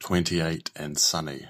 twenty-eight and sunny.